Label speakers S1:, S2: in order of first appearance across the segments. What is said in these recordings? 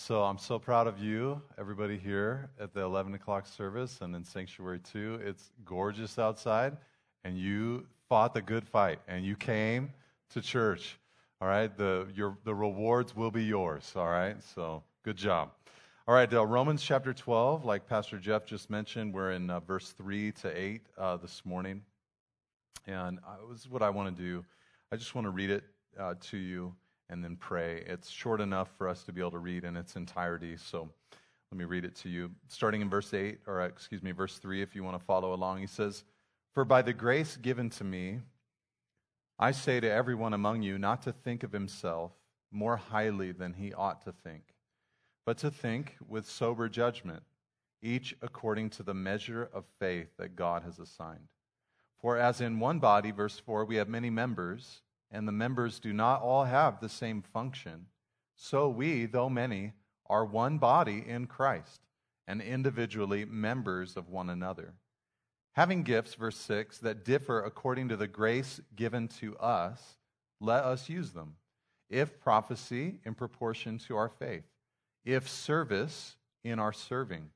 S1: So I'm so proud of you, everybody here at the 11 o'clock service and in Sanctuary 2. It's gorgeous outside, and you fought the good fight, and you came to church. All right, the, your, the rewards will be yours. All right, so good job. All right, uh, Romans chapter 12, like Pastor Jeff just mentioned, we're in uh, verse 3 to 8 uh, this morning. And uh, this is what I want to do. I just want to read it uh, to you and then pray. It's short enough for us to be able to read in its entirety. So let me read it to you. Starting in verse 8, or excuse me, verse 3, if you want to follow along, he says, For by the grace given to me, I say to everyone among you not to think of himself more highly than he ought to think, but to think with sober judgment, each according to the measure of faith that God has assigned. For as in one body, verse 4, we have many members and the members do not all have the same function, so we, though many, are one body in Christ and individually members of one another. Having gifts, verse 6, that differ according to the grace given to us, let us use them. If prophecy, in proportion to our faith. If service, in our serving.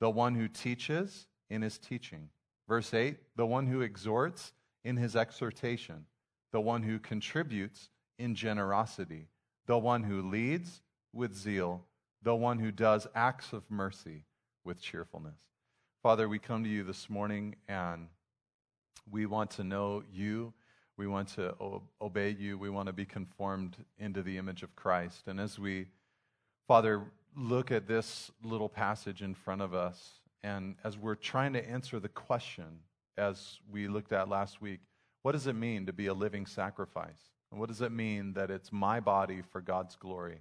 S1: The one who teaches, in his teaching. Verse 8, the one who exhorts, in his exhortation the one who contributes in generosity, the one who leads with zeal, the one who does acts of mercy with cheerfulness. Father, we come to you this morning and we want to know you. We want to obey you. We want to be conformed into the image of Christ. And as we, Father, look at this little passage in front of us, and as we're trying to answer the question, as we looked at last week, what does it mean to be a living sacrifice? And what does it mean that it's my body for God's glory?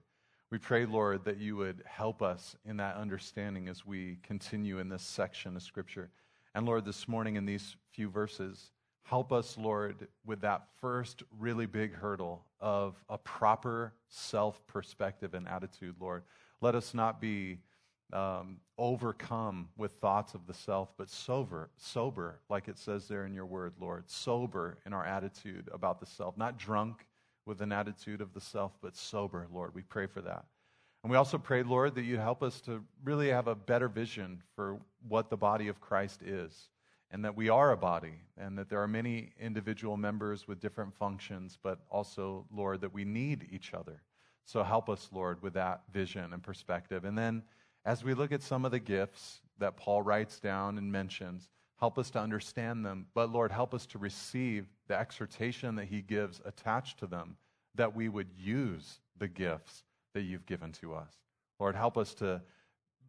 S1: We pray, Lord, that you would help us in that understanding as we continue in this section of Scripture. And Lord, this morning in these few verses, help us, Lord, with that first really big hurdle of a proper self perspective and attitude, Lord. Let us not be um, overcome with thoughts of the self, but sober, sober, like it says there in your word, Lord, sober in our attitude about the self, not drunk with an attitude of the self, but sober, Lord. We pray for that. And we also pray, Lord, that you help us to really have a better vision for what the body of Christ is, and that we are a body, and that there are many individual members with different functions, but also, Lord, that we need each other. So help us, Lord, with that vision and perspective. And then as we look at some of the gifts that Paul writes down and mentions, help us to understand them. But Lord, help us to receive the exhortation that he gives attached to them, that we would use the gifts that you've given to us. Lord, help us to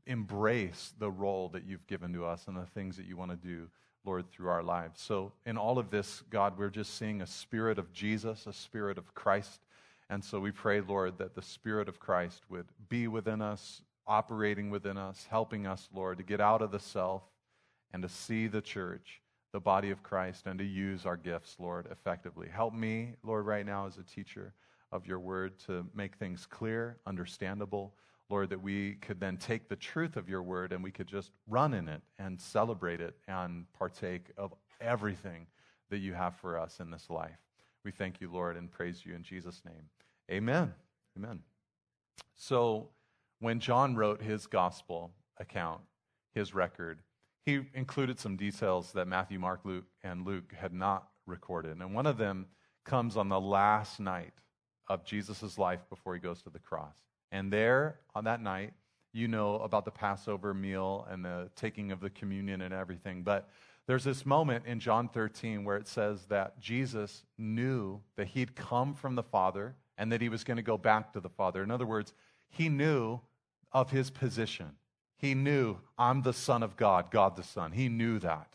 S1: embrace the role that you've given to us and the things that you want to do, Lord, through our lives. So, in all of this, God, we're just seeing a spirit of Jesus, a spirit of Christ. And so we pray, Lord, that the Spirit of Christ would be within us, operating within us, helping us, Lord, to get out of the self and to see the church, the body of Christ, and to use our gifts, Lord, effectively. Help me, Lord, right now as a teacher of your word to make things clear, understandable. Lord, that we could then take the truth of your word and we could just run in it and celebrate it and partake of everything that you have for us in this life. We thank you, Lord, and praise you in Jesus' name. Amen. Amen. So, when John wrote his gospel account, his record, he included some details that Matthew, Mark, Luke, and Luke had not recorded. And one of them comes on the last night of Jesus' life before he goes to the cross. And there, on that night, you know about the Passover meal and the taking of the communion and everything. But there's this moment in John 13 where it says that Jesus knew that he'd come from the Father and that he was going to go back to the Father. In other words, he knew of his position. He knew, I'm the Son of God, God the Son. He knew that.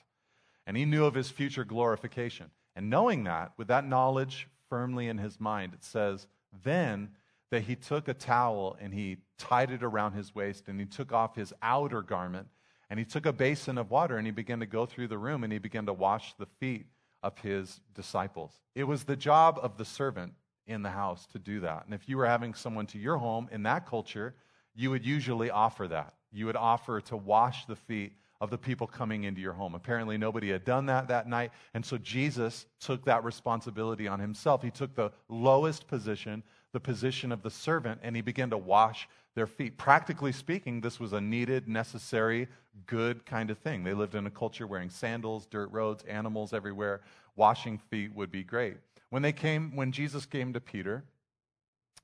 S1: And he knew of his future glorification. And knowing that, with that knowledge firmly in his mind, it says, then that he took a towel and he tied it around his waist and he took off his outer garment and he took a basin of water and he began to go through the room and he began to wash the feet of his disciples. It was the job of the servant in the house to do that. And if you were having someone to your home in that culture, you would usually offer that. You would offer to wash the feet of the people coming into your home. Apparently, nobody had done that that night. And so Jesus took that responsibility on himself. He took the lowest position, the position of the servant and he began to wash their feet. Practically speaking, this was a needed, necessary, good kind of thing. They lived in a culture wearing sandals, dirt roads, animals everywhere. Washing feet would be great. When they came, when Jesus came to Peter,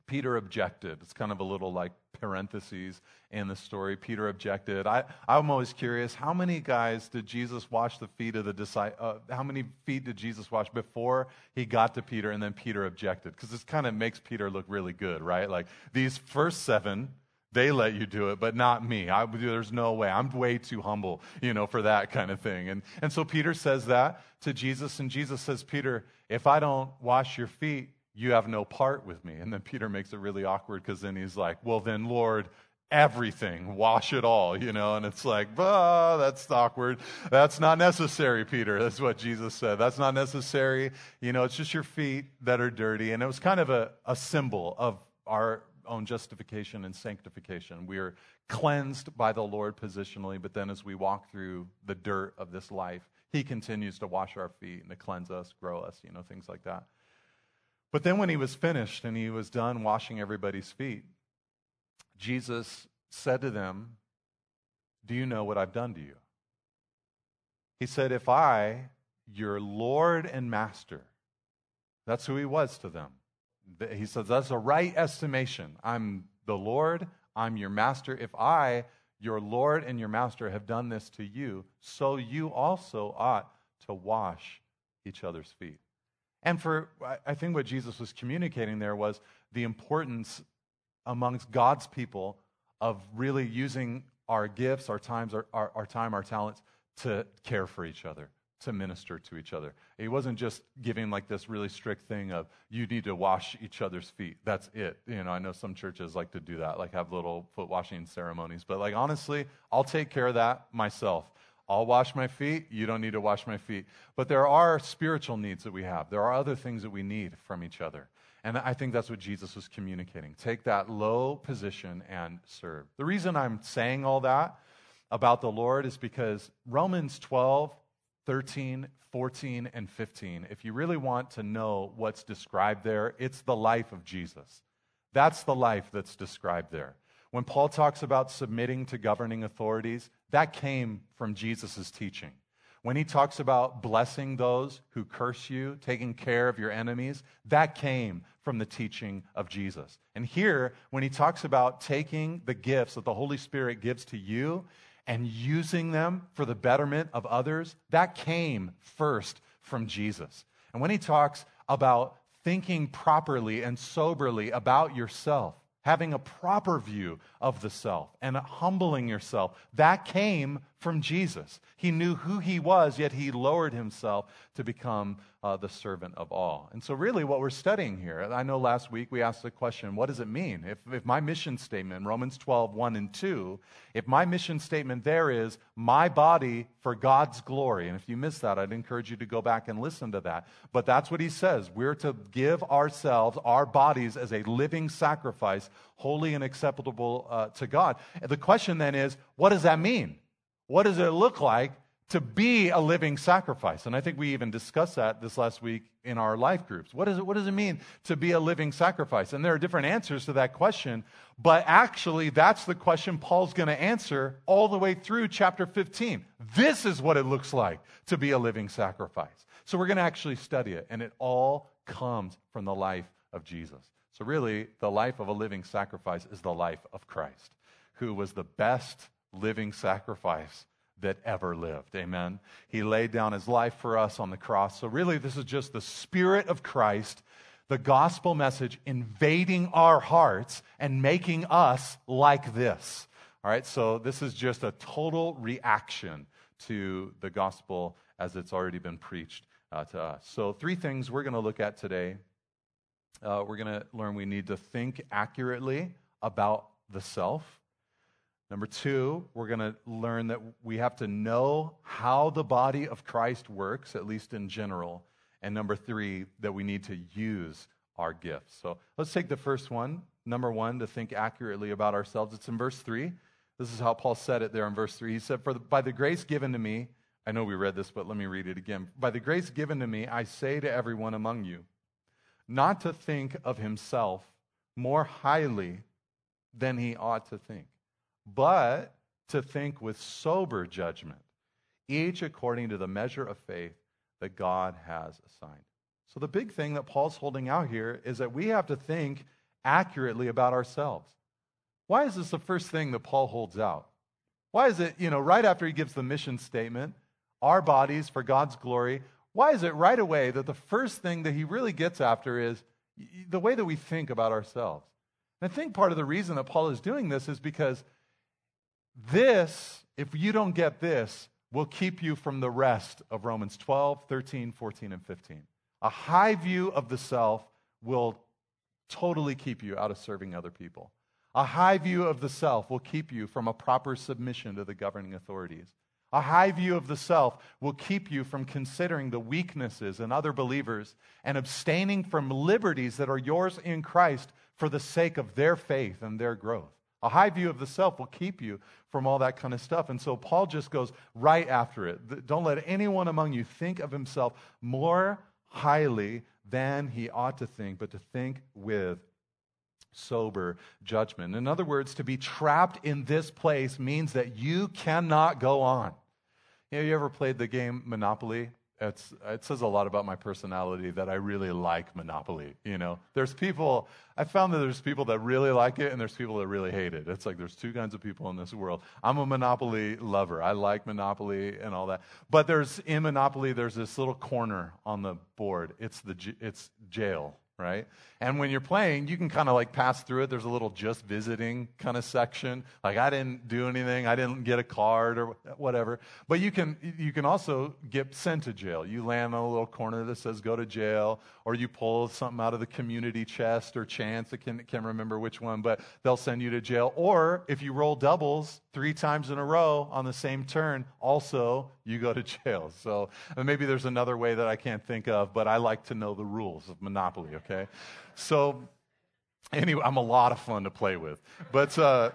S1: Peter objected. It's kind of a little like parentheses in the story. Peter objected. I, I'm always curious how many guys did Jesus wash the feet of the disciples? Uh, how many feet did Jesus wash before he got to Peter and then Peter objected? Because this kind of makes Peter look really good, right? Like these first seven, they let you do it, but not me. I, there's no way. I'm way too humble, you know, for that kind of thing. And, and so Peter says that to Jesus, and Jesus says, Peter, if I don't wash your feet, you have no part with me. And then Peter makes it really awkward because then he's like, Well, then, Lord, everything, wash it all, you know? And it's like, bah, that's awkward. That's not necessary, Peter. That's what Jesus said. That's not necessary. You know, it's just your feet that are dirty. And it was kind of a, a symbol of our own justification and sanctification. We are cleansed by the Lord positionally, but then as we walk through the dirt of this life, He continues to wash our feet and to cleanse us, grow us, you know, things like that. But then when he was finished and he was done washing everybody's feet, Jesus said to them, Do you know what I've done to you? He said, If I, your Lord and Master, that's who he was to them. He says, That's a right estimation. I'm the Lord, I'm your master. If I, your Lord and your master, have done this to you, so you also ought to wash each other's feet. And for, I think what Jesus was communicating there was the importance amongst God's people of really using our gifts, our times, our, our, our, time, our talents to care for each other, to minister to each other. He wasn't just giving like this really strict thing of you need to wash each other's feet. That's it. You know, I know some churches like to do that, like have little foot washing ceremonies. But like honestly, I'll take care of that myself. I'll wash my feet. You don't need to wash my feet. But there are spiritual needs that we have. There are other things that we need from each other. And I think that's what Jesus was communicating. Take that low position and serve. The reason I'm saying all that about the Lord is because Romans 12, 13, 14, and 15, if you really want to know what's described there, it's the life of Jesus. That's the life that's described there. When Paul talks about submitting to governing authorities, that came from Jesus' teaching. When he talks about blessing those who curse you, taking care of your enemies, that came from the teaching of Jesus. And here, when he talks about taking the gifts that the Holy Spirit gives to you and using them for the betterment of others, that came first from Jesus. And when he talks about thinking properly and soberly about yourself, having a proper view of the self and humbling yourself. That came from Jesus. He knew who he was, yet he lowered himself to become uh, the servant of all. And so, really, what we're studying here, I know last week we asked the question what does it mean? If, if my mission statement, Romans 12, 1 and 2, if my mission statement there is my body for God's glory, and if you missed that, I'd encourage you to go back and listen to that. But that's what he says. We're to give ourselves, our bodies, as a living sacrifice, holy and acceptable uh, to God. The question then is what does that mean? What does it look like to be a living sacrifice? And I think we even discussed that this last week in our life groups. What, is it, what does it mean to be a living sacrifice? And there are different answers to that question, but actually, that's the question Paul's going to answer all the way through chapter 15. This is what it looks like to be a living sacrifice. So we're going to actually study it, and it all comes from the life of Jesus. So, really, the life of a living sacrifice is the life of Christ, who was the best living sacrifice that ever lived. Amen. He laid down his life for us on the cross. So, really, this is just the Spirit of Christ, the gospel message invading our hearts and making us like this. All right, so this is just a total reaction to the gospel as it's already been preached uh, to us. So, three things we're going to look at today. Uh, we're going to learn we need to think accurately about the self. Number two, we're going to learn that we have to know how the body of Christ works, at least in general. And number three, that we need to use our gifts. So let's take the first one. Number one, to think accurately about ourselves. It's in verse three. This is how Paul said it there in verse three. He said, For the, by the grace given to me, I know we read this, but let me read it again. By the grace given to me, I say to everyone among you, not to think of himself more highly than he ought to think, but to think with sober judgment, each according to the measure of faith that God has assigned. So, the big thing that Paul's holding out here is that we have to think accurately about ourselves. Why is this the first thing that Paul holds out? Why is it, you know, right after he gives the mission statement, our bodies for God's glory, why is it right away that the first thing that he really gets after is the way that we think about ourselves? And I think part of the reason that Paul is doing this is because this, if you don't get this, will keep you from the rest of Romans 12, 13, 14, and 15. A high view of the self will totally keep you out of serving other people. A high view of the self will keep you from a proper submission to the governing authorities. A high view of the self will keep you from considering the weaknesses in other believers and abstaining from liberties that are yours in Christ for the sake of their faith and their growth. A high view of the self will keep you from all that kind of stuff. And so Paul just goes right after it. Don't let anyone among you think of himself more highly than he ought to think, but to think with sober judgment. In other words, to be trapped in this place means that you cannot go on. You, know, you ever played the game Monopoly? It's, it says a lot about my personality that I really like Monopoly. You know, there's people, I found that there's people that really like it and there's people that really hate it. It's like there's two kinds of people in this world. I'm a Monopoly lover. I like Monopoly and all that. But there's, in Monopoly, there's this little corner on the board. It's the, it's jail right? And when you're playing, you can kind of like pass through it. There's a little just visiting kind of section. Like I didn't do anything. I didn't get a card or whatever. But you can you can also get sent to jail. You land on a little corner that says go to jail or you pull something out of the community chest or chance. I can, can't remember which one, but they'll send you to jail. Or if you roll doubles three times in a row on the same turn, also you go to jail. So maybe there's another way that I can't think of, but I like to know the rules of Monopoly, okay? So, anyway, I'm a lot of fun to play with. But, uh,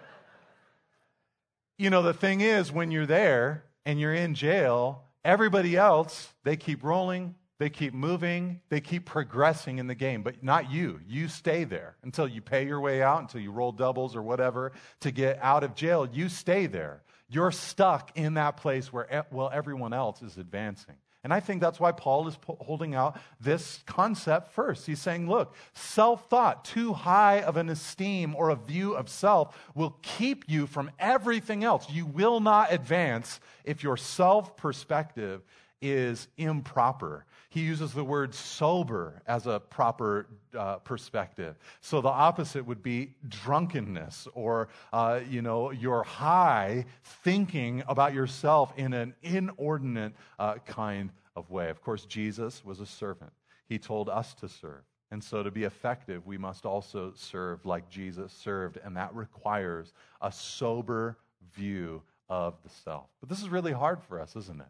S1: you know, the thing is, when you're there and you're in jail, everybody else, they keep rolling, they keep moving, they keep progressing in the game, but not you. You stay there until you pay your way out, until you roll doubles or whatever to get out of jail. You stay there. You're stuck in that place where, well, everyone else is advancing. And I think that's why Paul is holding out this concept first. He's saying, look, self thought, too high of an esteem or a view of self will keep you from everything else. You will not advance if your self perspective is improper. He uses the word sober as a proper uh, perspective. So the opposite would be drunkenness or, uh, you know, you're high thinking about yourself in an inordinate uh, kind of way. Of course, Jesus was a servant, he told us to serve. And so, to be effective, we must also serve like Jesus served, and that requires a sober view of the self. But this is really hard for us, isn't it?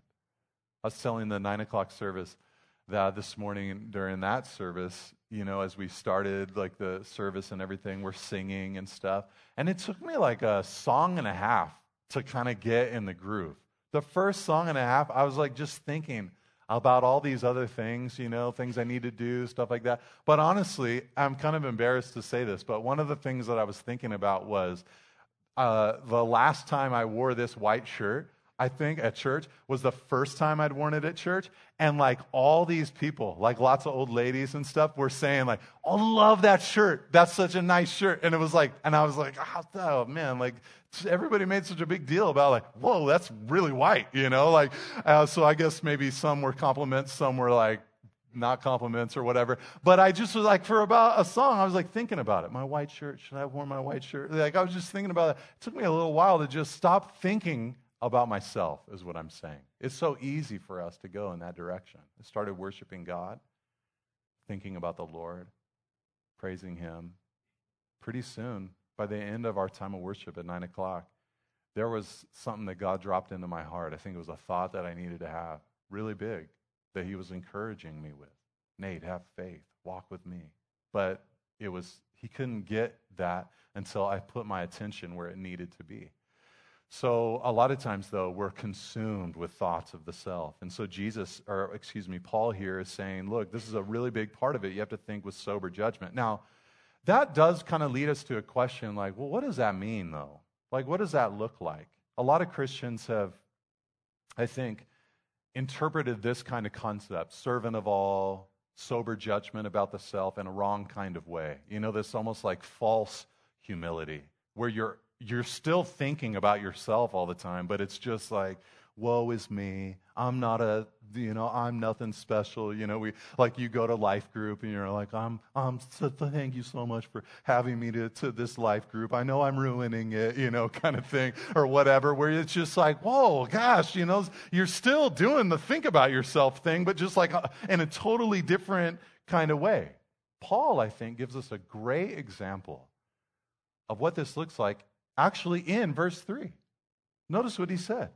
S1: Us telling the nine o'clock service that this morning during that service, you know, as we started like the service and everything, we're singing and stuff. And it took me like a song and a half to kind of get in the groove. The first song and a half, I was like just thinking about all these other things, you know, things I need to do, stuff like that. But honestly, I'm kind of embarrassed to say this, but one of the things that I was thinking about was uh, the last time I wore this white shirt I think, at church was the first time I'd worn it at church. And like all these people, like lots of old ladies and stuff, were saying, like, oh, love that shirt. That's such a nice shirt. And it was like, and I was like, oh, man, like everybody made such a big deal about like, whoa, that's really white, you know? Like, uh, so I guess maybe some were compliments, some were like, not compliments or whatever. But I just was like, for about a song, I was like thinking about it. My white shirt, should I have worn my white shirt? Like, I was just thinking about it. It took me a little while to just stop thinking about myself, is what I'm saying. It's so easy for us to go in that direction. I started worshiping God, thinking about the Lord, praising Him. Pretty soon, by the end of our time of worship at 9 o'clock, there was something that God dropped into my heart. I think it was a thought that I needed to have, really big, that He was encouraging me with. Nate, have faith, walk with me. But it was, He couldn't get that until I put my attention where it needed to be. So, a lot of times, though, we're consumed with thoughts of the self. And so, Jesus, or excuse me, Paul here is saying, look, this is a really big part of it. You have to think with sober judgment. Now, that does kind of lead us to a question like, well, what does that mean though? Like, what does that look like? A lot of Christians have, I think, interpreted this kind of concept, servant of all, sober judgment about the self, in a wrong kind of way. You know, this almost like false humility, where you're you're still thinking about yourself all the time, but it's just like, woe is me. I'm not a, you know, I'm nothing special. You know, we, like you go to life group and you're like, I'm, I'm, thank you so much for having me to, to this life group. I know I'm ruining it, you know, kind of thing or whatever, where it's just like, whoa, gosh, you know, you're still doing the think about yourself thing, but just like uh, in a totally different kind of way. Paul, I think, gives us a great example of what this looks like actually in verse 3. Notice what he said.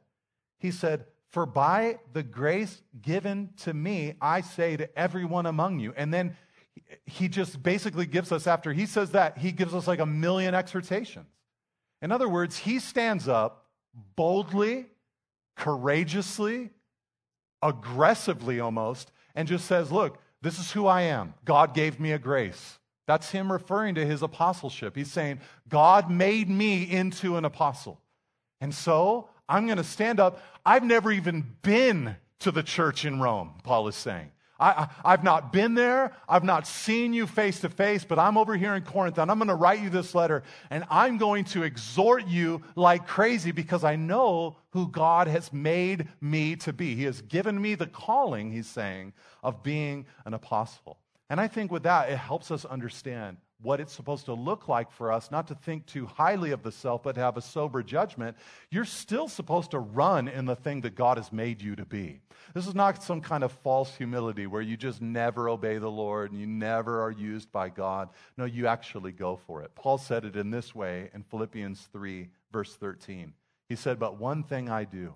S1: He said, For by the grace given to me, I say to everyone among you. And then he just basically gives us, after he says that, he gives us like a million exhortations. In other words, he stands up boldly, courageously, aggressively almost, and just says, Look, this is who I am. God gave me a grace. That's him referring to his apostleship. He's saying, God made me into an apostle. And so I'm going to stand up. I've never even been to the church in Rome, Paul is saying. I, have not been there. I've not seen you face to face, but I'm over here in Corinth and I'm going to write you this letter and I'm going to exhort you like crazy because I know who God has made me to be. He has given me the calling, he's saying, of being an apostle. And I think with that, it helps us understand what it's supposed to look like for us, not to think too highly of the self, but to have a sober judgment, you're still supposed to run in the thing that God has made you to be. This is not some kind of false humility where you just never obey the Lord and you never are used by God. No, you actually go for it. Paul said it in this way in Philippians 3, verse 13. He said, But one thing I do,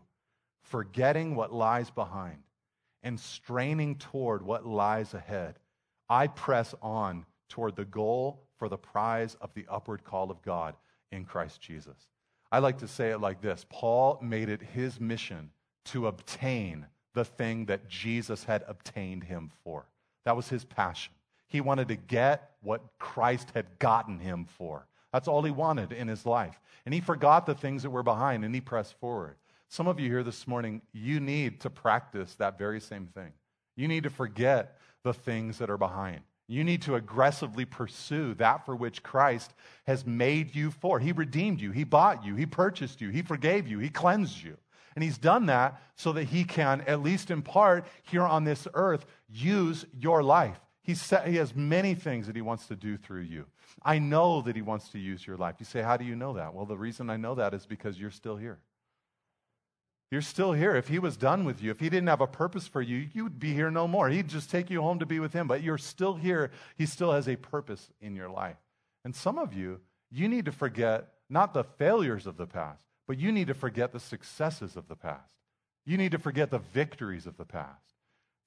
S1: forgetting what lies behind and straining toward what lies ahead, I press on toward the goal for the prize of the upward call of God in Christ Jesus. I like to say it like this Paul made it his mission to obtain the thing that Jesus had obtained him for. That was his passion. He wanted to get what Christ had gotten him for. That's all he wanted in his life. And he forgot the things that were behind and he pressed forward. Some of you here this morning, you need to practice that very same thing. You need to forget the things that are behind. You need to aggressively pursue that for which Christ has made you for. He redeemed you, He bought you, He purchased you, He forgave you, He cleansed you. And He's done that so that He can, at least in part, here on this earth, use your life. He, set, he has many things that He wants to do through you. I know that He wants to use your life. You say, How do you know that? Well, the reason I know that is because you're still here. You're still here. If he was done with you, if he didn't have a purpose for you, you would be here no more. He'd just take you home to be with him. But you're still here. He still has a purpose in your life. And some of you, you need to forget not the failures of the past, but you need to forget the successes of the past. You need to forget the victories of the past.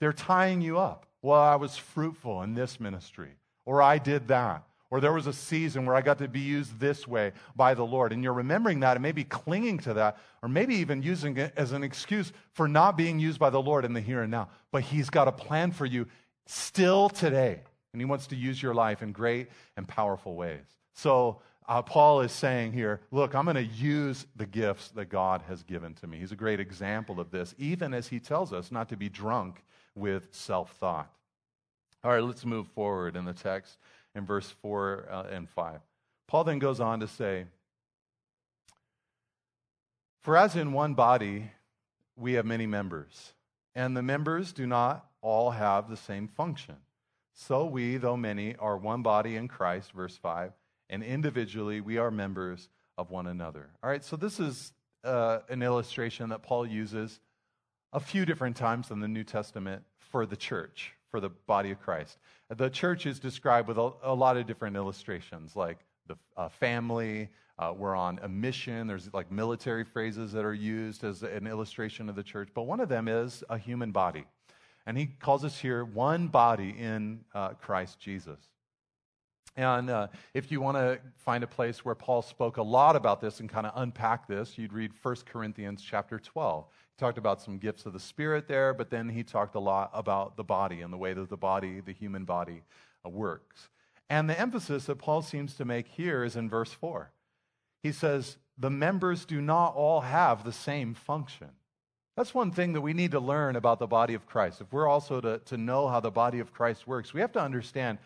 S1: They're tying you up. Well, I was fruitful in this ministry, or I did that, or there was a season where I got to be used this way by the Lord. And you're remembering that and maybe clinging to that, or maybe even using it as an excuse for not being used by the Lord in the here and now. But He's got a plan for you still today. And He wants to use your life in great and powerful ways. So, uh, Paul is saying here, look, I'm going to use the gifts that God has given to me. He's a great example of this, even as he tells us not to be drunk with self thought. All right, let's move forward in the text in verse 4 uh, and 5. Paul then goes on to say, For as in one body we have many members, and the members do not all have the same function. So we, though many, are one body in Christ, verse 5, and individually we are members of one another. All right, so this is uh, an illustration that Paul uses a few different times in the New Testament for the church for the body of Christ. The church is described with a, a lot of different illustrations, like the uh, family. Uh, we're on a mission. There's like military phrases that are used as an illustration of the church. But one of them is a human body. And he calls us here one body in uh, Christ Jesus. And uh, if you want to find a place where Paul spoke a lot about this and kind of unpack this, you'd read 1 Corinthians chapter 12. Talked about some gifts of the Spirit there, but then he talked a lot about the body and the way that the body, the human body, uh, works. And the emphasis that Paul seems to make here is in verse 4. He says, The members do not all have the same function. That's one thing that we need to learn about the body of Christ. If we're also to, to know how the body of Christ works, we have to understand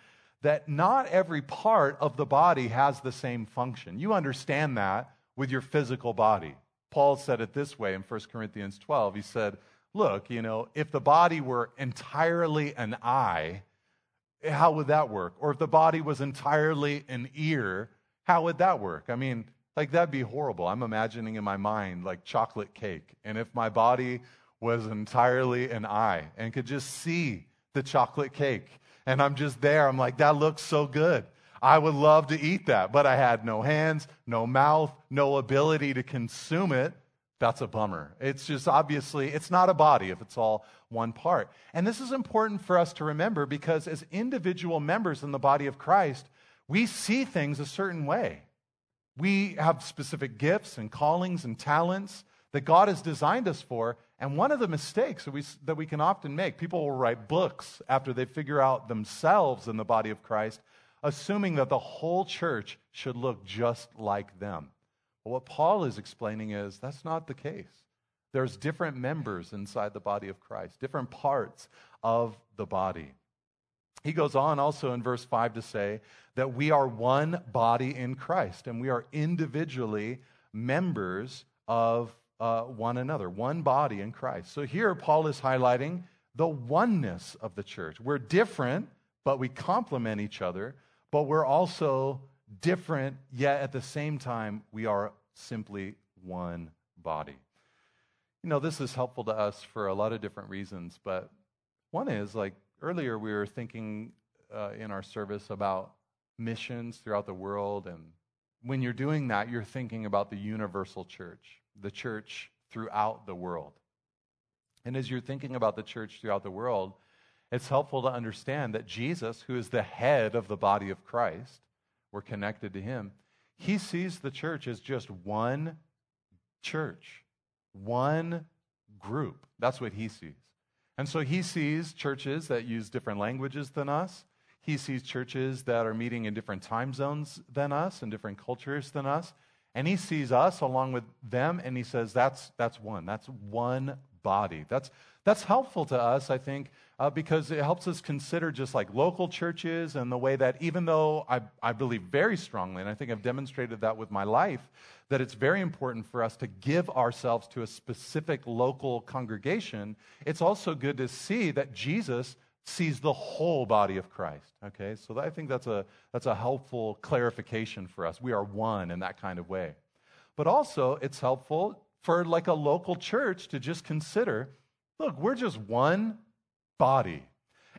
S1: that not every part of the body has the same function. You understand that with your physical body. Paul said it this way in 1 Corinthians 12. He said, Look, you know, if the body were entirely an eye, how would that work? Or if the body was entirely an ear, how would that work? I mean, like that'd be horrible. I'm imagining in my mind like chocolate cake. And if my body was entirely an eye and could just see the chocolate cake, and I'm just there, I'm like, that looks so good. I would love to eat that, but I had no hands, no mouth, no ability to consume it. That's a bummer. It's just obviously, it's not a body if it's all one part. And this is important for us to remember because as individual members in the body of Christ, we see things a certain way. We have specific gifts and callings and talents that God has designed us for. And one of the mistakes that we, that we can often make, people will write books after they figure out themselves in the body of Christ, assuming that the whole church should look just like them. But what Paul is explaining is that's not the case. There's different members inside the body of Christ, different parts of the body. He goes on also in verse 5 to say that we are one body in Christ and we are individually members of uh, one another, one body in Christ. So here Paul is highlighting the oneness of the church. We're different, but we complement each other, but we're also different, yet at the same time, we are simply one body. You know, this is helpful to us for a lot of different reasons, but one is like earlier we were thinking uh, in our service about missions throughout the world. And when you're doing that, you're thinking about the universal church, the church throughout the world. And as you're thinking about the church throughout the world, it's helpful to understand that Jesus, who is the head of the body of Christ, we're connected to him, he sees the church as just one church, one group. That's what he sees. And so he sees churches that use different languages than us. He sees churches that are meeting in different time zones than us and different cultures than us. And he sees us along with them and he says, that's, that's one. That's one body. That's, that's helpful to us, I think, uh, because it helps us consider just like local churches and the way that, even though I, I believe very strongly, and I think I've demonstrated that with my life, that it's very important for us to give ourselves to a specific local congregation, it's also good to see that Jesus sees the whole body of Christ. Okay, so I think that's a, that's a helpful clarification for us. We are one in that kind of way. But also, it's helpful for like a local church to just consider look, we're just one body.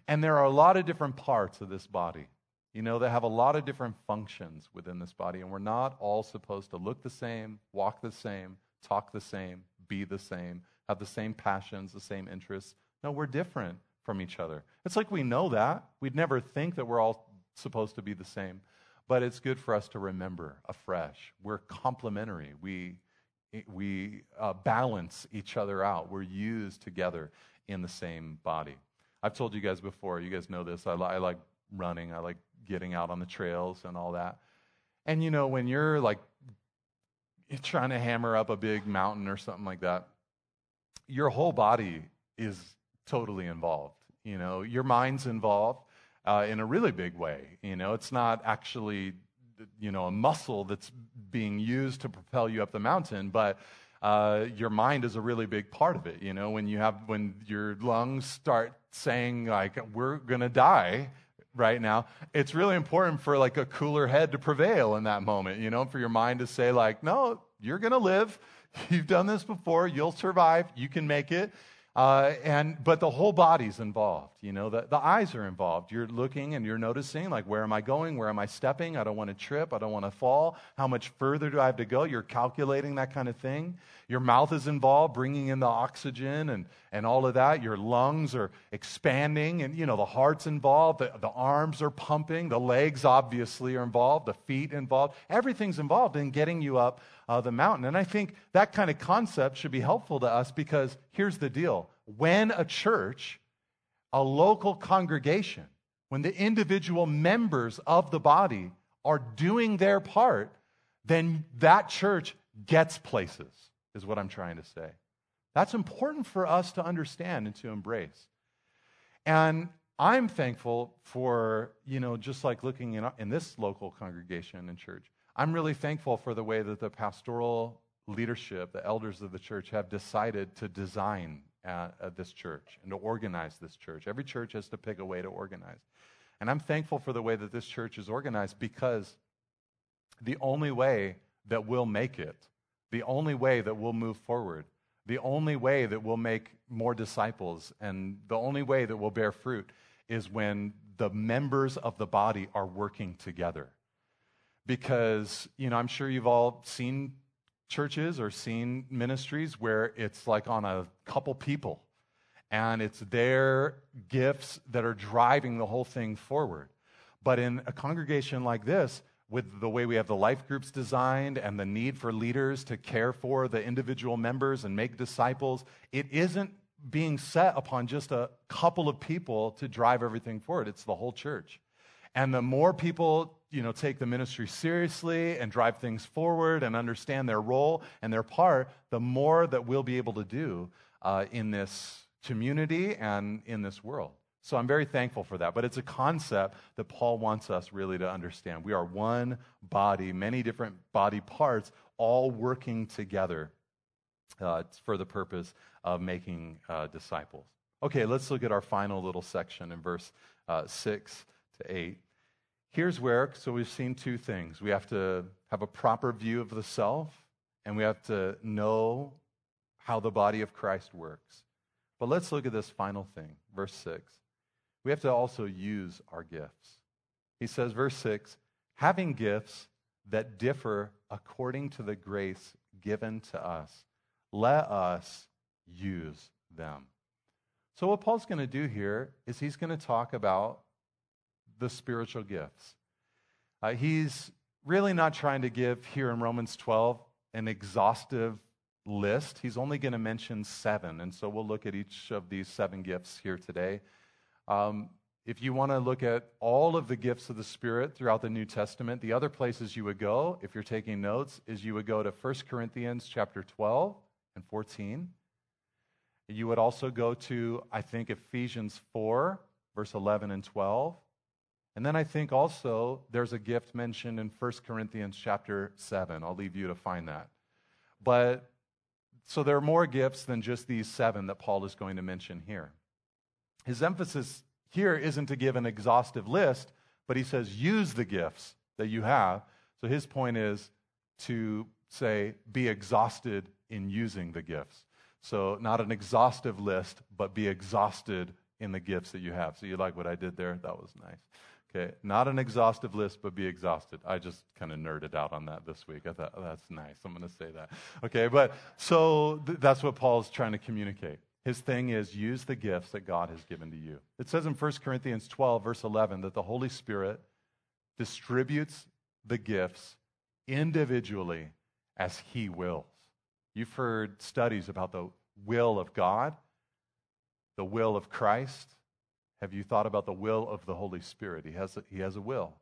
S1: And there are a lot of different parts of this body, you know, that have a lot of different functions within this body. And we're not all supposed to look the same, walk the same, talk the same, be the same, have the same passions, the same interests. No, we're different from each other. It's like we know that. We'd never think that we're all supposed to be the same. But it's good for us to remember afresh. We're complementary. We, we uh, balance each other out. We're used together in the same body. I've told you guys before, you guys know this. I, li- I like running, I like getting out on the trails and all that. And you know, when you're like trying to hammer up a big mountain or something like that, your whole body is totally involved. You know, your mind's involved uh, in a really big way. You know, it's not actually, you know, a muscle that's being used to propel you up the mountain, but uh, your mind is a really big part of it. You know, when you have when your lungs start saying like we're gonna die right now, it's really important for like a cooler head to prevail in that moment. You know, for your mind to say like, no, you're gonna live. You've done this before. You'll survive. You can make it. Uh, and but the whole body's involved you know the, the eyes are involved. You're looking and you're noticing like where am i going? Where am i stepping? I don't want to trip. I don't want to fall. How much further do i have to go? You're calculating that kind of thing. Your mouth is involved bringing in the oxygen and, and all of that. Your lungs are expanding and you know the heart's involved. The, the arms are pumping. The legs obviously are involved. The feet involved. Everything's involved in getting you up uh, the mountain. And I think that kind of concept should be helpful to us because here's the deal when a church, a local congregation, when the individual members of the body are doing their part, then that church gets places, is what I'm trying to say. That's important for us to understand and to embrace. And I'm thankful for, you know, just like looking in, in this local congregation and church, I'm really thankful for the way that the pastoral leadership, the elders of the church, have decided to design uh, uh, this church and to organize this church. Every church has to pick a way to organize. And I'm thankful for the way that this church is organized because the only way that we'll make it, the only way that we'll move forward, the only way that we'll make more disciples, and the only way that we'll bear fruit is when the members of the body are working together. Because, you know, I'm sure you've all seen churches or seen ministries where it's like on a couple people and it's their gifts that are driving the whole thing forward. But in a congregation like this, with the way we have the life groups designed and the need for leaders to care for the individual members and make disciples, it isn't being set upon just a couple of people to drive everything forward. It's the whole church. And the more people, you know, take the ministry seriously and drive things forward and understand their role and their part, the more that we'll be able to do uh, in this community and in this world. So I'm very thankful for that. But it's a concept that Paul wants us really to understand. We are one body, many different body parts, all working together uh, for the purpose of making uh, disciples. Okay, let's look at our final little section in verse uh, 6 to 8. Here's where, so we've seen two things. We have to have a proper view of the self, and we have to know how the body of Christ works. But let's look at this final thing, verse 6. We have to also use our gifts. He says, verse 6 having gifts that differ according to the grace given to us let us use them. So, what Paul's going to do here is he's going to talk about the spiritual gifts. Uh, he's really not trying to give here in Romans 12 an exhaustive list. He's only going to mention seven. And so we'll look at each of these seven gifts here today. Um, if you want to look at all of the gifts of the Spirit throughout the New Testament, the other places you would go, if you're taking notes, is you would go to 1 Corinthians chapter 12 and 14. You would also go to, I think, Ephesians 4, verse 11 and 12. And then I think also there's a gift mentioned in 1 Corinthians chapter 7. I'll leave you to find that. But so there are more gifts than just these seven that Paul is going to mention here. His emphasis here isn't to give an exhaustive list, but he says, use the gifts that you have. So his point is to say, be exhausted in using the gifts. So, not an exhaustive list, but be exhausted in the gifts that you have. So, you like what I did there? That was nice. Okay, not an exhaustive list, but be exhausted. I just kind of nerded out on that this week. I thought, oh, that's nice. I'm going to say that. Okay, but so th- that's what Paul's trying to communicate. His thing is use the gifts that God has given to you. It says in 1 Corinthians 12, verse 11, that the Holy Spirit distributes the gifts individually as He wills. You've heard studies about the will of God, the will of Christ. Have you thought about the will of the Holy Spirit? He has a, he has a will.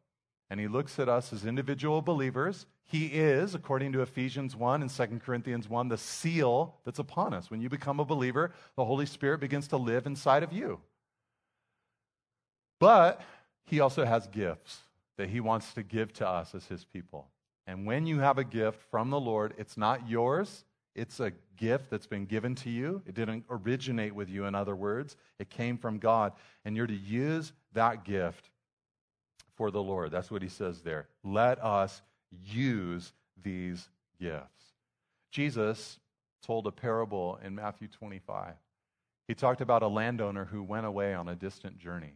S1: And he looks at us as individual believers. He is, according to Ephesians 1 and 2 Corinthians 1, the seal that's upon us. When you become a believer, the Holy Spirit begins to live inside of you. But he also has gifts that he wants to give to us as his people. And when you have a gift from the Lord, it's not yours, it's a gift that's been given to you. It didn't originate with you, in other words. It came from God. And you're to use that gift for the Lord. That's what he says there. Let us use these gifts. Jesus told a parable in Matthew 25. He talked about a landowner who went away on a distant journey.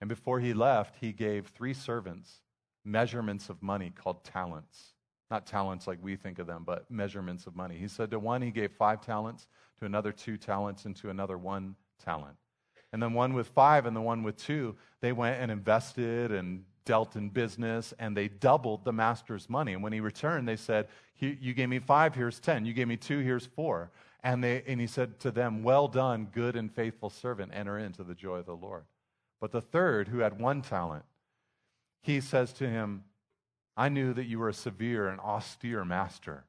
S1: And before he left, he gave three servants measurements of money called talents. Not talents like we think of them, but measurements of money. He said to one, he gave five talents, to another, two talents, and to another, one talent. And then one with five and the one with two, they went and invested and dealt in business and they doubled the master's money. And when he returned, they said, You gave me five, here's ten. You gave me two, here's four. And, they, and he said to them, Well done, good and faithful servant, enter into the joy of the Lord. But the third, who had one talent, he says to him, I knew that you were a severe and austere master.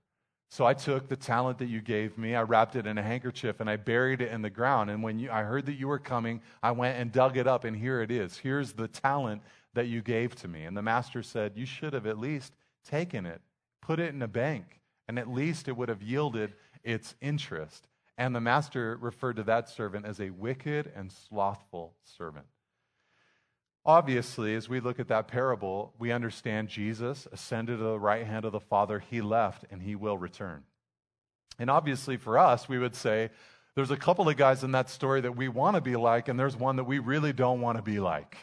S1: So I took the talent that you gave me, I wrapped it in a handkerchief, and I buried it in the ground. And when you, I heard that you were coming, I went and dug it up, and here it is. Here's the talent that you gave to me. And the master said, You should have at least taken it, put it in a bank, and at least it would have yielded its interest. And the master referred to that servant as a wicked and slothful servant. Obviously, as we look at that parable, we understand Jesus ascended to the right hand of the Father, he left, and he will return. And obviously, for us, we would say there's a couple of guys in that story that we want to be like, and there's one that we really don't want to be like.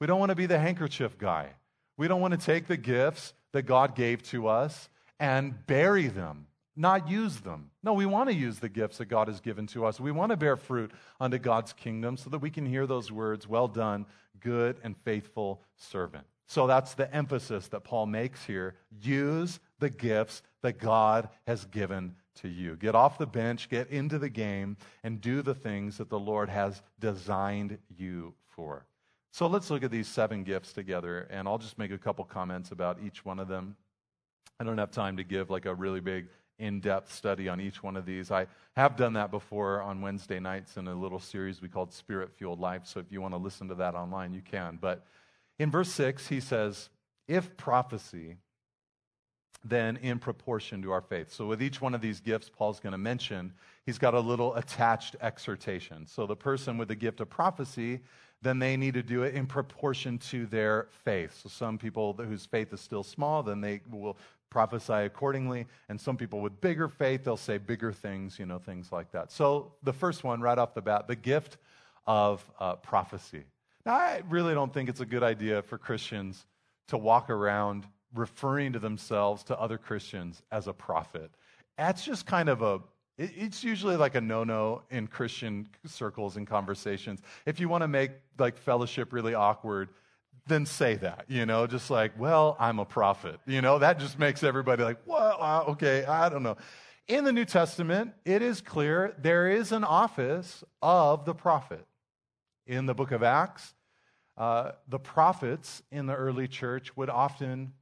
S1: We don't want to be the handkerchief guy. We don't want to take the gifts that God gave to us and bury them, not use them. No, we want to use the gifts that God has given to us. We want to bear fruit unto God's kingdom so that we can hear those words, well done, good and faithful servant. So that's the emphasis that Paul makes here. Use the gifts that God has given to you. Get off the bench, get into the game, and do the things that the Lord has designed you for. So let's look at these seven gifts together, and I'll just make a couple comments about each one of them. I don't have time to give like a really big in depth study on each one of these. I have done that before on Wednesday nights in a little series we called Spirit Fueled Life. So if you want to listen to that online, you can. But in verse 6, he says, If prophecy, then in proportion to our faith. So with each one of these gifts, Paul's going to mention, he's got a little attached exhortation. So the person with the gift of prophecy then they need to do it in proportion to their faith. So some people whose faith is still small, then they will prophesy accordingly. And some people with bigger faith, they'll say bigger things, you know, things like that. So the first one, right off the bat, the gift of uh, prophecy. Now, I really don't think it's a good idea for Christians to walk around referring to themselves to other Christians as a prophet. That's just kind of a it's usually like a no-no in Christian circles and conversations. If you want to make like fellowship really awkward, then say that, you know, just like, well, I'm a prophet. You know, that just makes everybody like, well, uh, okay, I don't know. In the New Testament, it is clear there is an office of the prophet. In the book of Acts, uh, the prophets in the early church would often,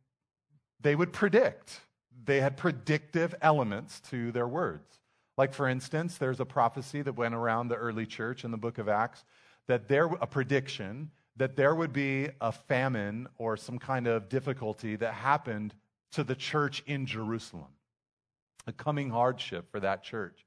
S1: they would predict. They had predictive elements to their words. Like, for instance, there's a prophecy that went around the early church in the book of Acts that there, a prediction that there would be a famine or some kind of difficulty that happened to the church in Jerusalem, a coming hardship for that church.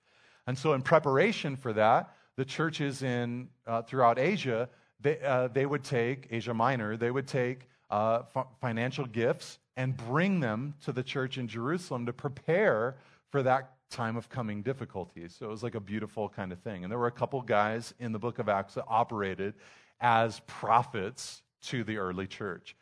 S1: And so, in preparation for that, the churches in uh, throughout Asia, they, uh, they would take Asia Minor, they would take uh, f- financial gifts and bring them to the church in Jerusalem to prepare for that time of coming difficulties. So it was like a beautiful kind of thing. And there were a couple guys in the book of Acts that operated as prophets to the early church.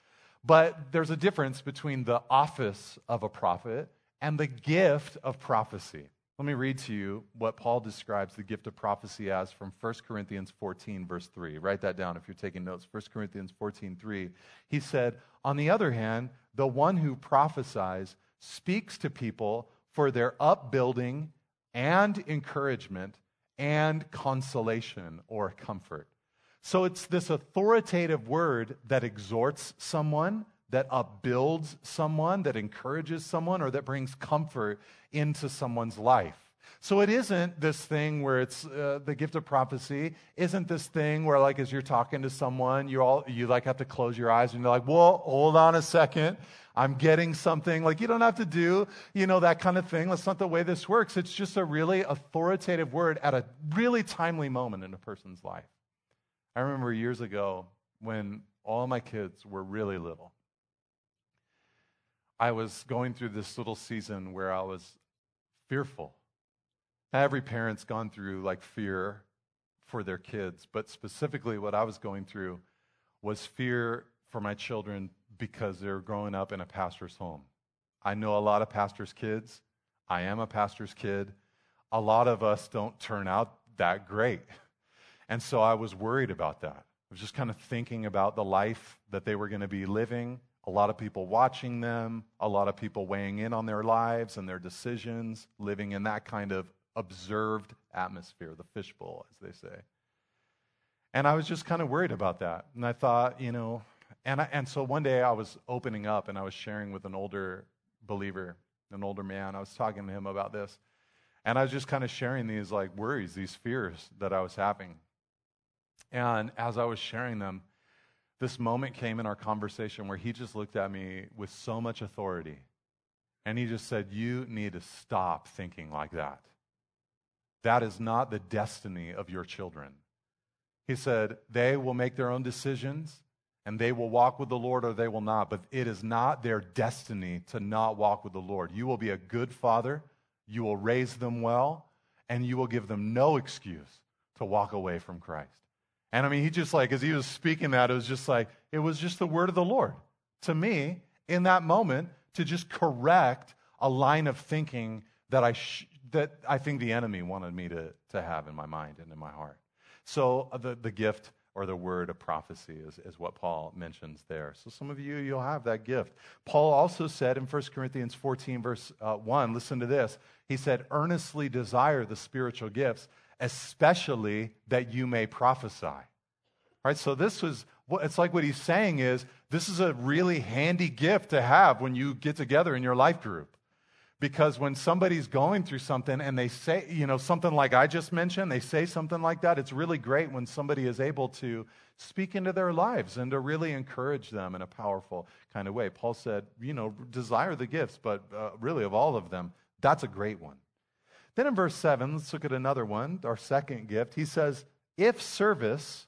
S1: But there's a difference between the office of a prophet and the gift of prophecy. Let me read to you what Paul describes the gift of prophecy as from 1 Corinthians 14, verse 3. Write that down if you're taking notes. 1 Corinthians 14, 3. He said, On the other hand, the one who prophesies speaks to people for their upbuilding and encouragement and consolation or comfort. So it's this authoritative word that exhorts someone, that upbuilds someone, that encourages someone, or that brings comfort into someone's life. So it isn't this thing where it's uh, the gift of prophecy. Isn't this thing where, like, as you're talking to someone, you all you like have to close your eyes and you're like, "Well, hold on a second. I'm getting something. Like, you don't have to do, you know, that kind of thing. That's not the way this works. It's just a really authoritative word at a really timely moment in a person's life. I remember years ago when all my kids were really little. I was going through this little season where I was fearful. Every parent's gone through like fear for their kids, but specifically what I was going through was fear for my children because they're growing up in a pastor's home. I know a lot of pastors' kids. I am a pastor's kid. A lot of us don't turn out that great. And so I was worried about that. I was just kind of thinking about the life that they were going to be living, a lot of people watching them, a lot of people weighing in on their lives and their decisions, living in that kind of observed atmosphere, the fishbowl, as they say. And I was just kind of worried about that. And I thought, you know, and, I, and so one day I was opening up and I was sharing with an older believer, an older man. I was talking to him about this. And I was just kind of sharing these like worries, these fears that I was having. And as I was sharing them, this moment came in our conversation where he just looked at me with so much authority. And he just said, You need to stop thinking like that. That is not the destiny of your children. He said, They will make their own decisions and they will walk with the Lord or they will not, but it is not their destiny to not walk with the Lord. You will be a good father, you will raise them well, and you will give them no excuse to walk away from Christ. And I mean, he just like, as he was speaking that, it was just like, it was just the word of the Lord to me in that moment to just correct a line of thinking that I, sh- that I think the enemy wanted me to, to have in my mind and in my heart. So uh, the, the gift or the word of prophecy is, is what Paul mentions there. So some of you, you'll have that gift. Paul also said in 1 Corinthians 14, verse uh, 1, listen to this. He said, earnestly desire the spiritual gifts, especially that you may prophesy. All right, so this was, it's like what he's saying is, this is a really handy gift to have when you get together in your life group. Because when somebody's going through something and they say, you know, something like I just mentioned, they say something like that, it's really great when somebody is able to speak into their lives and to really encourage them in a powerful kind of way. Paul said, you know, desire the gifts, but uh, really of all of them, that's a great one. Then in verse 7, let's look at another one, our second gift. He says, if service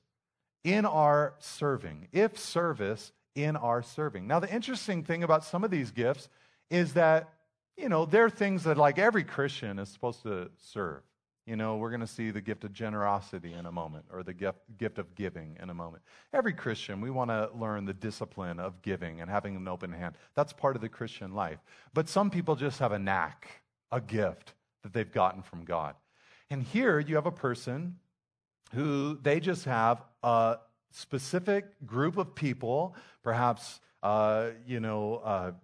S1: in our serving, if service in our serving. Now, the interesting thing about some of these gifts is that you know, they're things that like every Christian is supposed to serve. You know, we're going to see the gift of generosity in a moment or the gift, gift of giving in a moment. Every Christian, we want to learn the discipline of giving and having an open hand. That's part of the Christian life. But some people just have a knack, a gift that they've gotten from God. And here you have a person who they just have a specific group of people, perhaps, uh, you know,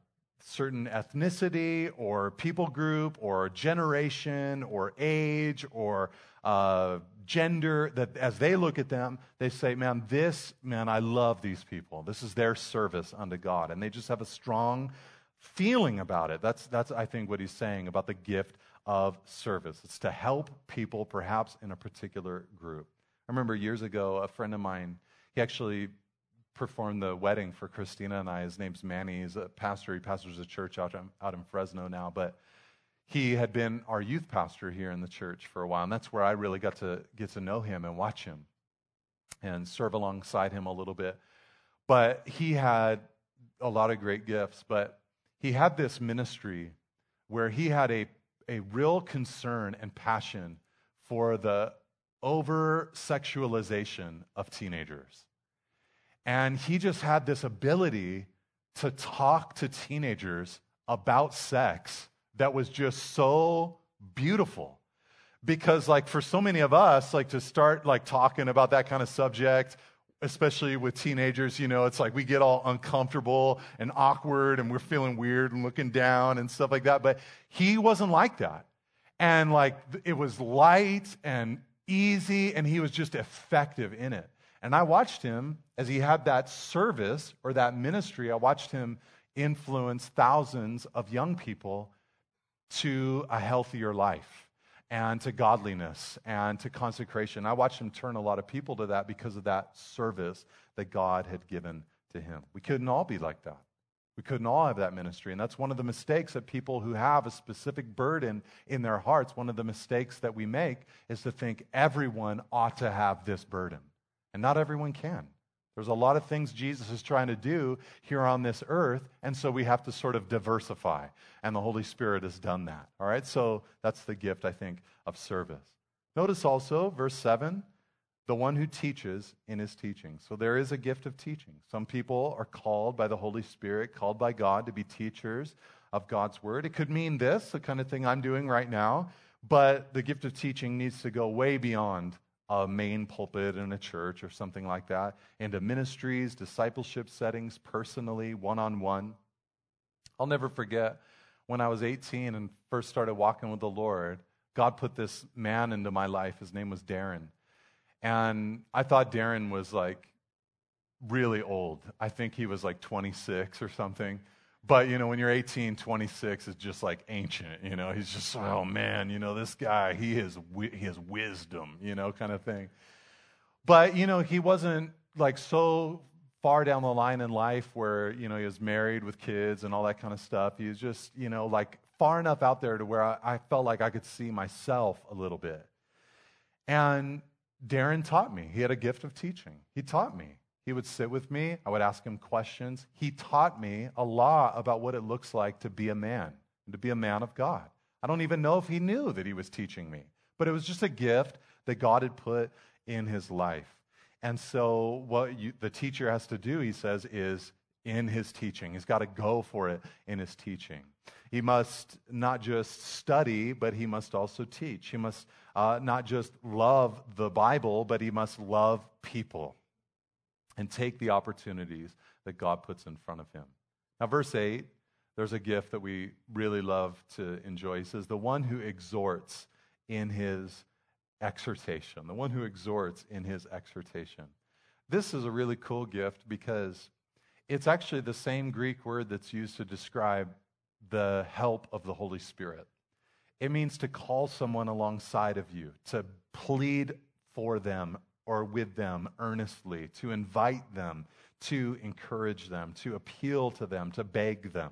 S1: certain ethnicity or people group or generation or age or uh, gender that as they look at them they say man this man i love these people. This is their service unto god. And they just have a strong feeling about it. That's, that's i think what he's saying about the gift of service it's to help people perhaps in a particular group i remember years ago a friend of mine he actually performed the wedding for Christina and I. His name's Manny. He's a pastor. He pastors a church out in, out in Fresno now, but he had been our youth pastor here in the church for a while, and that's where I really got to get to know him and watch him and serve alongside him a little bit. But he had a lot of great gifts, but he had this ministry where he had a, a real concern and passion for the over sexualization of teenagers. And he just had this ability to talk to teenagers about sex that was just so beautiful. Because, like, for so many of us, like, to start, like, talking about that kind of subject, especially with teenagers, you know, it's like we get all uncomfortable and awkward and we're feeling weird and looking down and stuff like that. But he wasn't like that. And, like, it was light and easy, and he was just effective in it. And I watched him as he had that service or that ministry, I watched him influence thousands of young people to a healthier life and to godliness and to consecration. I watched him turn a lot of people to that because of that service that God had given to him. We couldn't all be like that. We couldn't all have that ministry. And that's one of the mistakes that people who have a specific burden in their hearts, one of the mistakes that we make is to think everyone ought to have this burden. And not everyone can. There's a lot of things Jesus is trying to do here on this earth, and so we have to sort of diversify. And the Holy Spirit has done that. All right, so that's the gift, I think, of service. Notice also, verse 7 the one who teaches in his teaching. So there is a gift of teaching. Some people are called by the Holy Spirit, called by God to be teachers of God's word. It could mean this, the kind of thing I'm doing right now, but the gift of teaching needs to go way beyond a main pulpit in a church or something like that, into ministries, discipleship settings, personally, one on one. I'll never forget when I was 18 and first started walking with the Lord, God put this man into my life. His name was Darren. And I thought Darren was like really old. I think he was like 26 or something. But, you know, when you're 18, 26 is just like ancient, you know. He's just, oh man, you know, this guy, he has, he has wisdom, you know, kind of thing. But, you know, he wasn't like so far down the line in life where, you know, he was married with kids and all that kind of stuff. He was just, you know, like far enough out there to where I, I felt like I could see myself a little bit. And Darren taught me. He had a gift of teaching. He taught me. He would sit with me. I would ask him questions. He taught me a lot about what it looks like to be a man and to be a man of God. I don't even know if he knew that he was teaching me, but it was just a gift that God had put in his life. And so, what you, the teacher has to do, he says, is in his teaching. He's got to go for it in his teaching. He must not just study, but he must also teach. He must uh, not just love the Bible, but he must love people and take the opportunities that God puts in front of him. Now, verse 8, there's a gift that we really love to enjoy. He says, The one who exhorts in his exhortation, the one who exhorts in his exhortation. This is a really cool gift because it's actually the same Greek word that's used to describe the help of the Holy Spirit. It means to call someone alongside of you, to plead for them or with them earnestly, to invite them, to encourage them, to appeal to them, to beg them.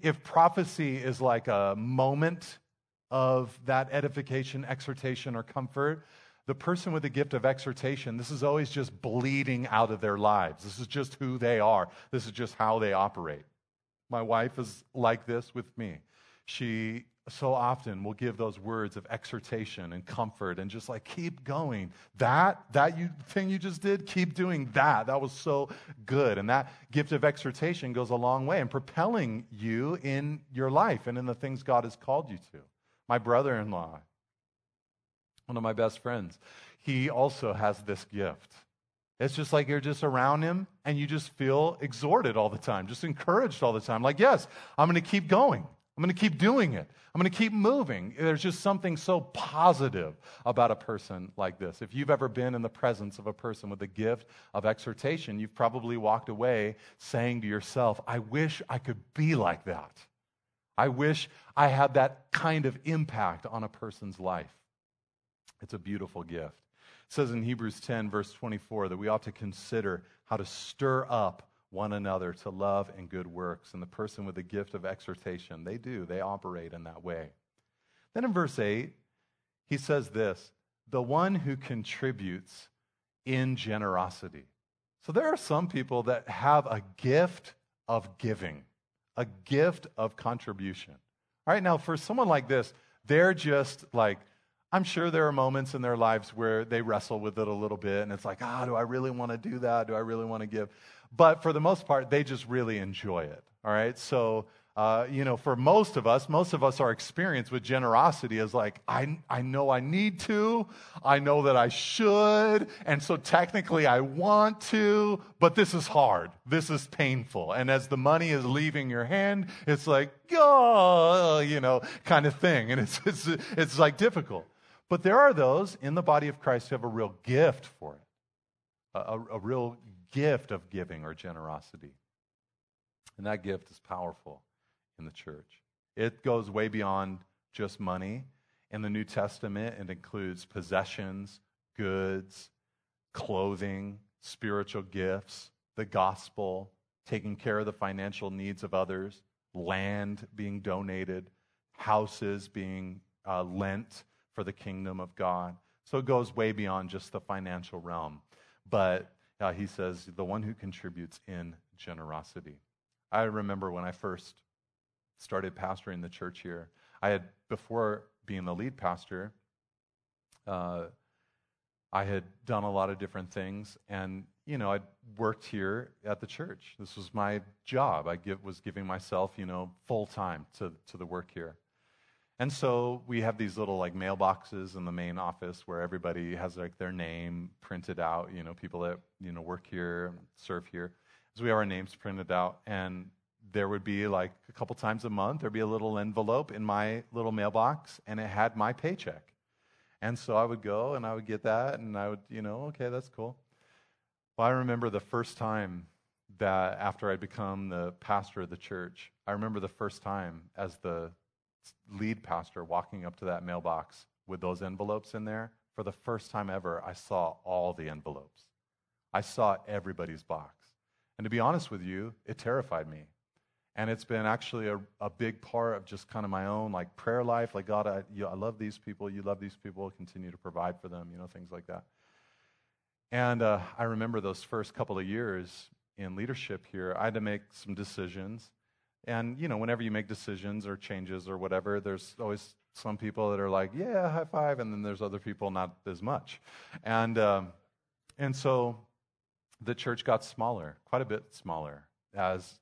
S1: If prophecy is like a moment of that edification, exhortation, or comfort, the person with the gift of exhortation, this is always just bleeding out of their lives. This is just who they are, this is just how they operate. My wife is like this with me. She so often we'll give those words of exhortation and comfort and just like keep going. That that you thing you just did keep doing that. That was so good. And that gift of exhortation goes a long way in propelling you in your life and in the things god has called you to. My brother-in-law one of my best friends he also has this gift. It's just like you're just around him and you just feel exhorted all the time, just encouraged all the time. Like, yes, I'm going to keep going. I'm going to keep doing it. I'm going to keep moving. There's just something so positive about a person like this. If you've ever been in the presence of a person with the gift of exhortation, you've probably walked away saying to yourself, I wish I could be like that. I wish I had that kind of impact on a person's life. It's a beautiful gift. It says in Hebrews 10, verse 24, that we ought to consider how to stir up one another to love and good works. And the person with the gift of exhortation, they do, they operate in that way. Then in verse 8, he says this the one who contributes in generosity. So there are some people that have a gift of giving, a gift of contribution. All right, now for someone like this, they're just like, I'm sure there are moments in their lives where they wrestle with it a little bit, and it's like, ah, do I really want to do that? Do I really want to give? But for the most part, they just really enjoy it. All right, so uh, you know, for most of us, most of us, our experience with generosity is like, I, I know I need to, I know that I should, and so technically I want to, but this is hard. This is painful. And as the money is leaving your hand, it's like, oh, you know, kind of thing. And it's, it's, it's like difficult. But there are those in the body of Christ who have a real gift for it, a, a, a real gift of giving or generosity. And that gift is powerful in the church. It goes way beyond just money. In the New Testament, it includes possessions, goods, clothing, spiritual gifts, the gospel, taking care of the financial needs of others, land being donated, houses being uh, lent for the kingdom of God. So it goes way beyond just the financial realm. But uh, he says, the one who contributes in generosity. I remember when I first started pastoring the church here, I had, before being the lead pastor, uh, I had done a lot of different things, and you know, I'd worked here at the church. This was my job. I give, was giving myself, you know, full time to, to the work here. And so we have these little like mailboxes in the main office where everybody has like their name printed out, you know, people that, you know, work here, serve here. So we have our names printed out and there would be like a couple times a month there'd be a little envelope in my little mailbox and it had my paycheck. And so I would go and I would get that, and I would, you know, okay, that's cool. Well, I remember the first time that after I'd become the pastor of the church, I remember the first time as the lead pastor walking up to that mailbox with those envelopes in there. For the first time ever, I saw all the envelopes. I saw everybody's box. And to be honest with you, it terrified me. And it's been actually a, a big part of just kind of my own like prayer life. Like, God, I, you, I love these people. You love these people. Continue to provide for them, you know, things like that. And uh, I remember those first couple of years in leadership here, I had to make some decisions. And, you know, whenever you make decisions or changes or whatever, there's always some people that are like, yeah, high five. And then there's other people not as much. And, um, and so the church got smaller, quite a bit smaller, as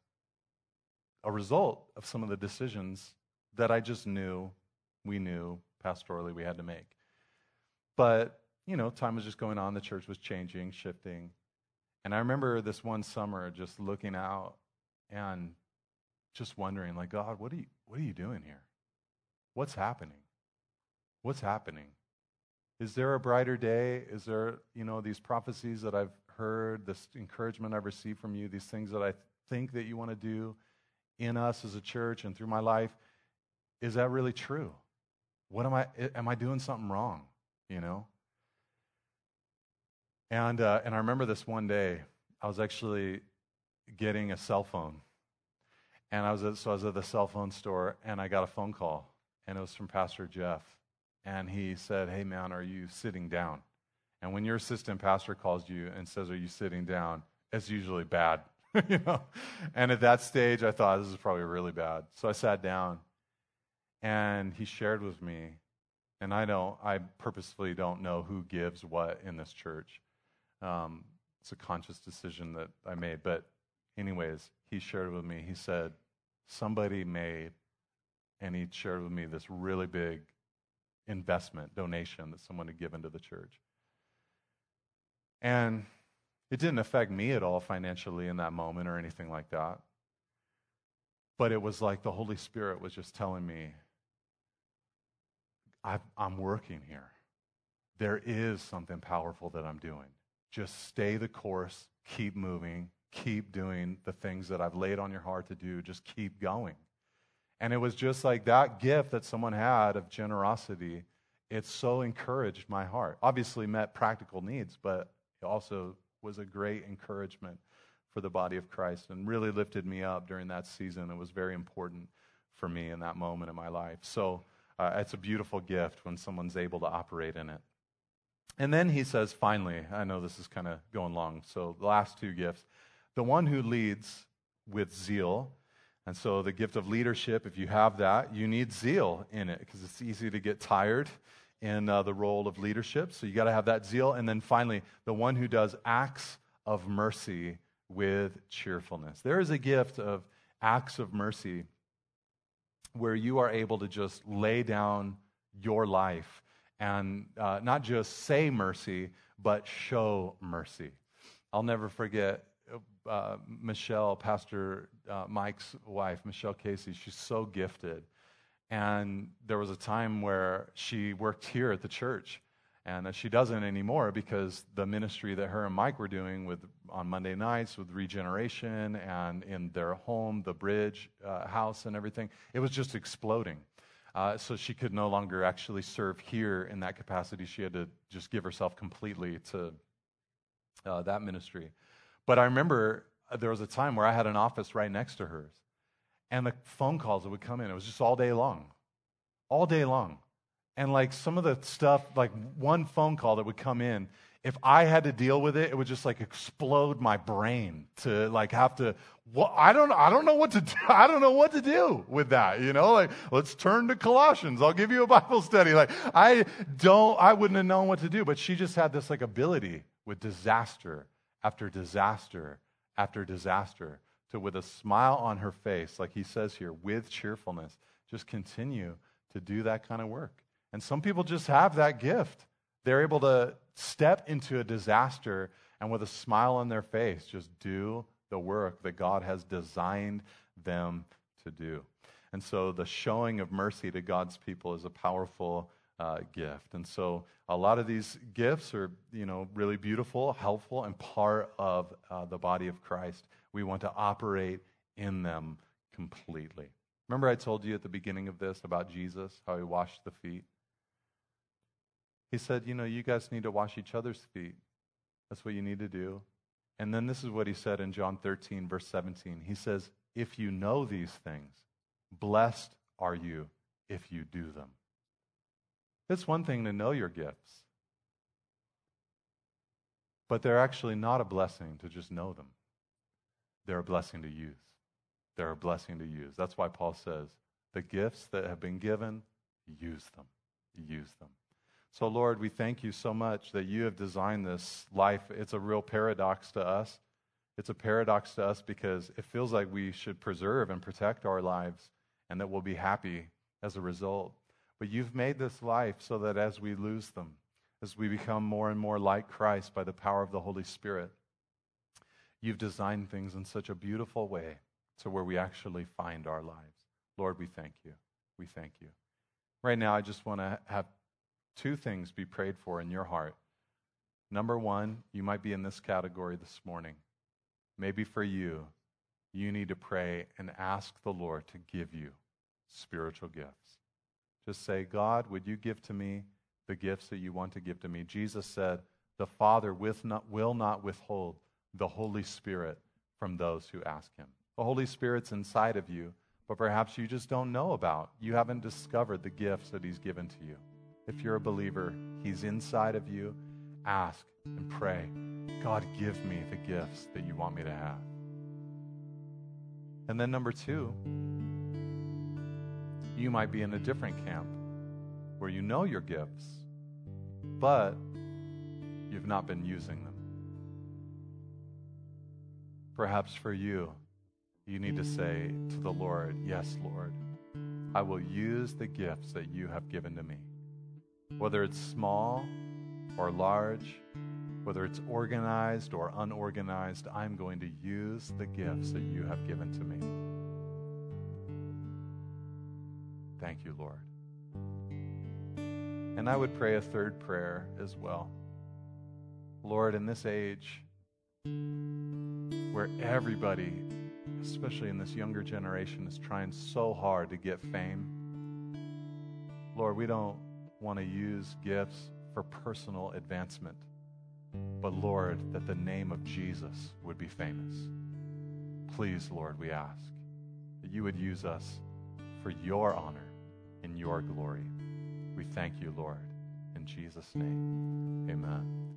S1: a result of some of the decisions that I just knew, we knew pastorally we had to make. But, you know, time was just going on, the church was changing, shifting. And I remember this one summer just looking out and just wondering, like, God, what are you, what are you doing here? What's happening? What's happening? Is there a brighter day? Is there, you know, these prophecies that I've heard, this encouragement I've received from you, these things that I think that you want to do in us as a church and through my life? Is that really true? What am I, am I doing something wrong? You know? And, uh, and I remember this one day, I was actually getting a cell phone. And I was at, so I was at the cell phone store and I got a phone call and it was from Pastor Jeff. And he said, Hey man, are you sitting down? And when your assistant pastor calls you and says, Are you sitting down? It's usually bad. you know? And at that stage I thought this is probably really bad. So I sat down and he shared with me, and I don't I purposefully don't know who gives what in this church. Um, it's a conscious decision that I made. But, anyways, he shared with me, he said, somebody made, and he shared with me this really big investment, donation that someone had given to the church. And it didn't affect me at all financially in that moment or anything like that. But it was like the Holy Spirit was just telling me, I'm working here. There is something powerful that I'm doing. Just stay the course, keep moving, keep doing the things that I've laid on your heart to do. Just keep going. And it was just like that gift that someone had of generosity. It so encouraged my heart. Obviously, met practical needs, but it also was a great encouragement for the body of Christ and really lifted me up during that season. It was very important for me in that moment in my life. So uh, it's a beautiful gift when someone's able to operate in it. And then he says, finally, I know this is kind of going long, so the last two gifts. The one who leads with zeal. And so the gift of leadership, if you have that, you need zeal in it because it's easy to get tired in uh, the role of leadership. So you got to have that zeal. And then finally, the one who does acts of mercy with cheerfulness. There is a gift of acts of mercy where you are able to just lay down your life and uh, not just say mercy, but show mercy. I'll never forget uh, Michelle, Pastor uh, Mike's wife, Michelle Casey. She's so gifted. And there was a time where she worked here at the church. And she doesn't anymore because the ministry that her and Mike were doing with on Monday nights with regeneration and in their home, the bridge uh, house and everything, it was just exploding. Uh, so she could no longer actually serve here in that capacity. She had to just give herself completely to uh, that ministry. But I remember uh, there was a time where I had an office right next to hers, and the phone calls that would come in, it was just all day long. All day long. And like some of the stuff, like one phone call that would come in, if I had to deal with it, it would just like explode my brain to like have to. Well, I don't. I don't know what to do. I don't know what to do with that. You know, like let's turn to Colossians. I'll give you a Bible study. Like I don't. I wouldn't have known what to do. But she just had this like ability with disaster after disaster after disaster to, with a smile on her face, like he says here, with cheerfulness, just continue to do that kind of work. And some people just have that gift. They're able to step into a disaster and with a smile on their face, just do the work that God has designed them to do. And so the showing of mercy to God's people is a powerful uh, gift. And so a lot of these gifts are, you know, really beautiful, helpful, and part of uh, the body of Christ. We want to operate in them completely. Remember, I told you at the beginning of this about Jesus, how he washed the feet? He said, You know, you guys need to wash each other's feet. That's what you need to do. And then this is what he said in John 13, verse 17. He says, If you know these things, blessed are you if you do them. It's one thing to know your gifts, but they're actually not a blessing to just know them. They're a blessing to use. They're a blessing to use. That's why Paul says, the gifts that have been given, use them. Use them. So, Lord, we thank you so much that you have designed this life. It's a real paradox to us. It's a paradox to us because it feels like we should preserve and protect our lives and that we'll be happy as a result. But you've made this life so that as we lose them, as we become more and more like Christ by the power of the Holy Spirit, you've designed things in such a beautiful way to where we actually find our lives. Lord, we thank you. We thank you. Right now, I just want to have two things be prayed for in your heart. Number one, you might be in this category this morning. Maybe for you, you need to pray and ask the Lord to give you spiritual gifts. Just say, God, would you give to me the gifts that you want to give to me? Jesus said, The Father not, will not withhold the Holy Spirit from those who ask him. The Holy Spirit's inside of you, but perhaps you just don't know about. You haven't discovered the gifts that he's given to you. If you're a believer, he's inside of you. Ask and pray, God, give me the gifts that you want me to have. And then, number two, you might be in a different camp where you know your gifts, but you've not been using them. Perhaps for you, you need to say to the Lord, Yes, Lord, I will use the gifts that you have given to me. Whether it's small or large, whether it's organized or unorganized, I'm going to use the gifts that you have given to me. Thank you, Lord. And I would pray a third prayer as well. Lord, in this age where everybody, especially in this younger generation, is trying so hard to get fame, Lord, we don't want to use gifts for personal advancement, but Lord, that the name of Jesus would be famous. Please, Lord, we ask that you would use us for your honor in your glory. We thank you, Lord. In Jesus' name, amen.